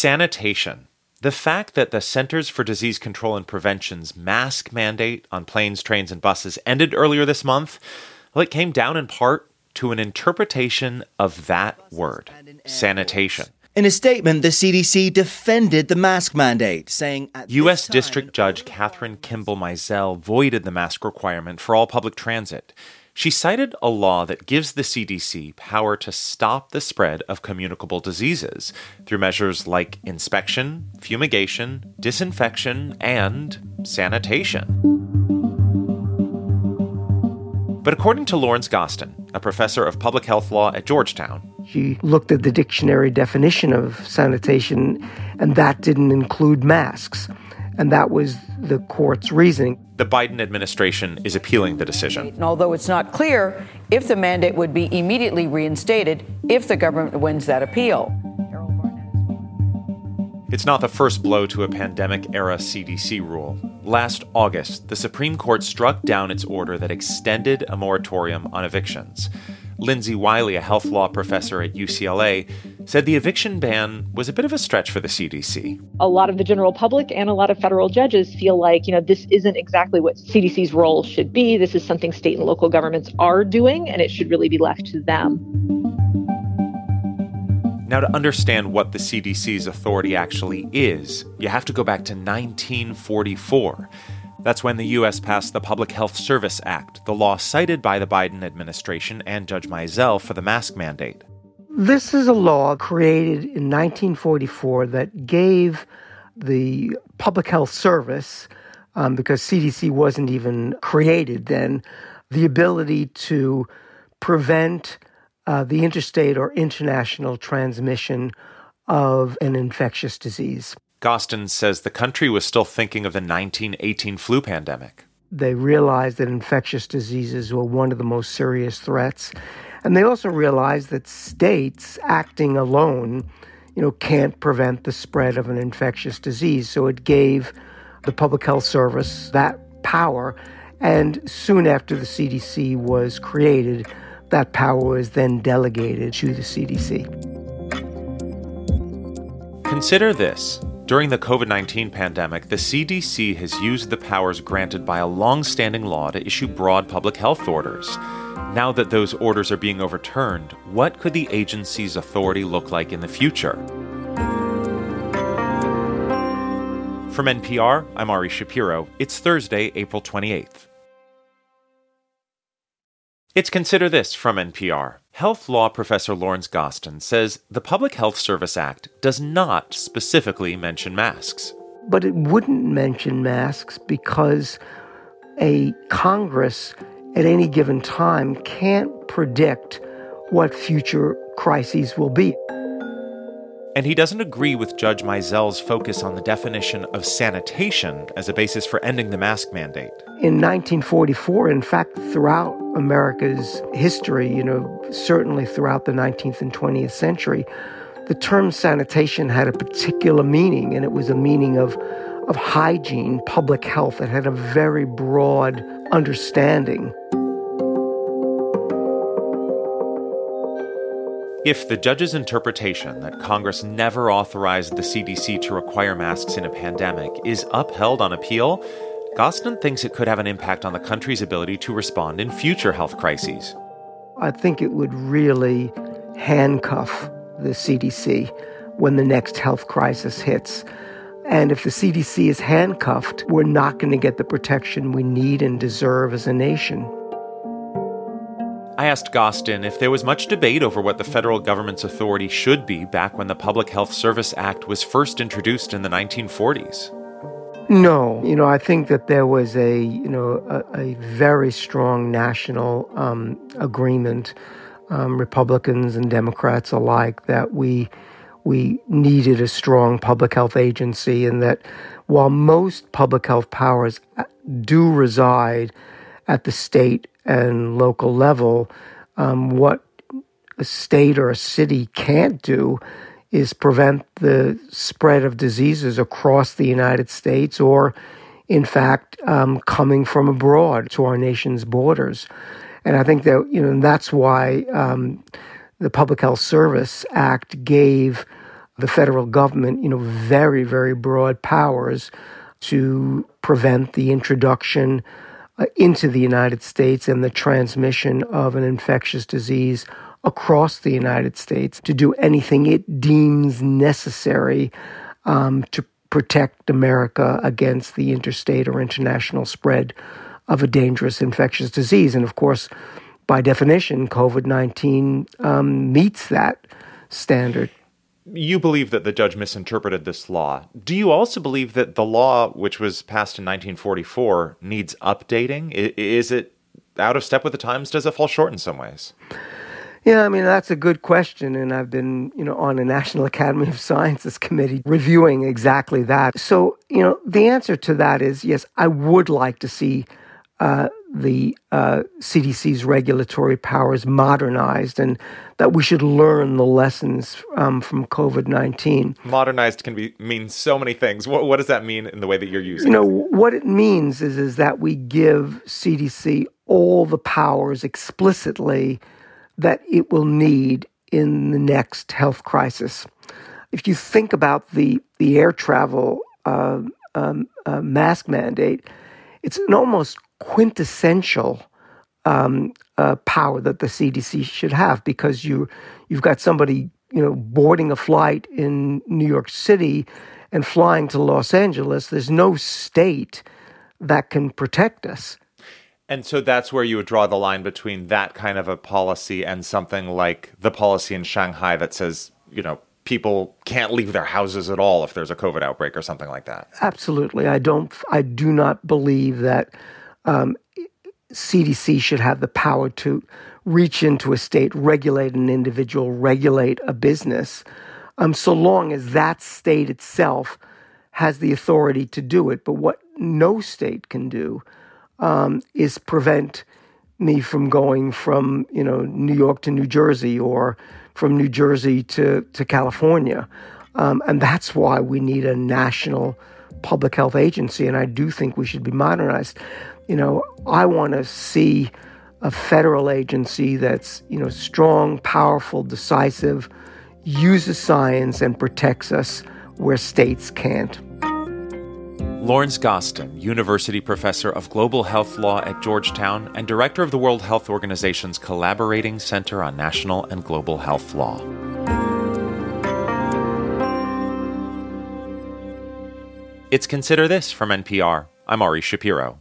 Sanitation. The fact that the Centers for Disease Control and Prevention's mask mandate on planes, trains, and buses ended earlier this month, well, it came down in part to an interpretation of that word, sanitation. In a statement, the CDC defended the mask mandate, saying U.S. Time, District Judge Kathryn Kimball Mizelle voided the mask requirement for all public transit. She cited a law that gives the CDC power to stop the spread of communicable diseases through measures like inspection, fumigation, disinfection, and sanitation. But according to Lawrence Gostin, a professor of public health law at Georgetown, she looked at the dictionary definition of sanitation, and that didn't include masks. And that was the court's reasoning. The Biden administration is appealing the decision. And although it's not clear if the mandate would be immediately reinstated if the government wins that appeal. It's not the first blow to a pandemic era CDC rule. Last August, the Supreme Court struck down its order that extended a moratorium on evictions. Lindsay Wiley, a health law professor at UCLA, said the eviction ban was a bit of a stretch for the CDC. A lot of the general public and a lot of federal judges feel like, you know, this isn't exactly what CDC's role should be. This is something state and local governments are doing, and it should really be left to them. Now, to understand what the CDC's authority actually is, you have to go back to 1944. That's when the U.S. passed the Public Health Service Act, the law cited by the Biden administration and Judge Mizelle for the mask mandate. This is a law created in 1944 that gave the Public Health Service, um, because CDC wasn't even created then, the ability to prevent uh, the interstate or international transmission of an infectious disease. Gostin says the country was still thinking of the 1918 flu pandemic. They realized that infectious diseases were one of the most serious threats. And they also realized that states acting alone, you know, can't prevent the spread of an infectious disease. So it gave the Public Health Service that power. And soon after the CDC was created, that power was then delegated to the CDC. Consider this during the COVID 19 pandemic, the CDC has used the powers granted by a long standing law to issue broad public health orders. Now that those orders are being overturned, what could the agency's authority look like in the future? From NPR, I'm Ari Shapiro. It's Thursday, April 28th. It's Consider This from NPR. Health law professor Lawrence Gostin says the Public Health Service Act does not specifically mention masks. But it wouldn't mention masks because a Congress at any given time can't predict what future crises will be. And he doesn't agree with Judge Mizelle's focus on the definition of sanitation as a basis for ending the mask mandate. In 1944, in fact, throughout America's history, you know, certainly throughout the 19th and 20th century, the term sanitation had a particular meaning, and it was a meaning of, of hygiene, public health. It had a very broad understanding. If the judge's interpretation that Congress never authorized the CDC to require masks in a pandemic is upheld on appeal, Gostin thinks it could have an impact on the country's ability to respond in future health crises. I think it would really handcuff the CDC when the next health crisis hits. And if the CDC is handcuffed, we're not going to get the protection we need and deserve as a nation. I asked Gostin if there was much debate over what the federal government's authority should be back when the Public Health Service Act was first introduced in the 1940s. No, you know, I think that there was a, you know, a, a very strong national um, agreement, um, Republicans and Democrats alike, that we we needed a strong public health agency, and that while most public health powers uh, do reside at the state and local level, um, what a state or a city can't do is prevent the spread of diseases across the United States or, in fact, um, coming from abroad to our nation's borders. And I think that, you know, that's why um, the Public Health Service Act gave the federal government, you know, very, very broad powers to prevent the introduction into the United States and the transmission of an infectious disease across the United States to do anything it deems necessary um, to protect America against the interstate or international spread of a dangerous infectious disease. And of course, by definition, COVID 19 um, meets that standard. You believe that the judge misinterpreted this law. Do you also believe that the law, which was passed in 1944, needs updating? Is it out of step with the times? Does it fall short in some ways? Yeah, I mean that's a good question, and I've been, you know, on a National Academy of Sciences committee reviewing exactly that. So, you know, the answer to that is yes. I would like to see uh, the uh, CDC's regulatory powers modernized, and that we should learn the lessons um, from COVID nineteen. Modernized can be mean so many things. What, what does that mean in the way that you're using? You know, what it means is is that we give CDC all the powers explicitly that it will need in the next health crisis. If you think about the, the air travel uh, um, uh, mask mandate, it's an almost quintessential um, uh, power that the CDC should have because you you've got somebody you know boarding a flight in New York City and flying to Los Angeles. There's no state that can protect us. And so that's where you would draw the line between that kind of a policy and something like the policy in Shanghai that says, you know, people can't leave their houses at all if there's a COVID outbreak or something like that. Absolutely. I don't, I do not believe that um, CDC should have the power to reach into a state, regulate an individual, regulate a business, um, so long as that state itself has the authority to do it. But what no state can do um, is prevent me from going from you know New York to New Jersey or from New Jersey to to California, um, and that's why we need a national public health agency. And I do think we should be modernized. You know, I want to see a federal agency that's you know strong, powerful, decisive, uses science and protects us where states can't. Lawrence Gostin, University Professor of Global Health Law at Georgetown and Director of the World Health Organization's Collaborating Center on National and Global Health Law. It's Consider This from NPR. I'm Ari Shapiro.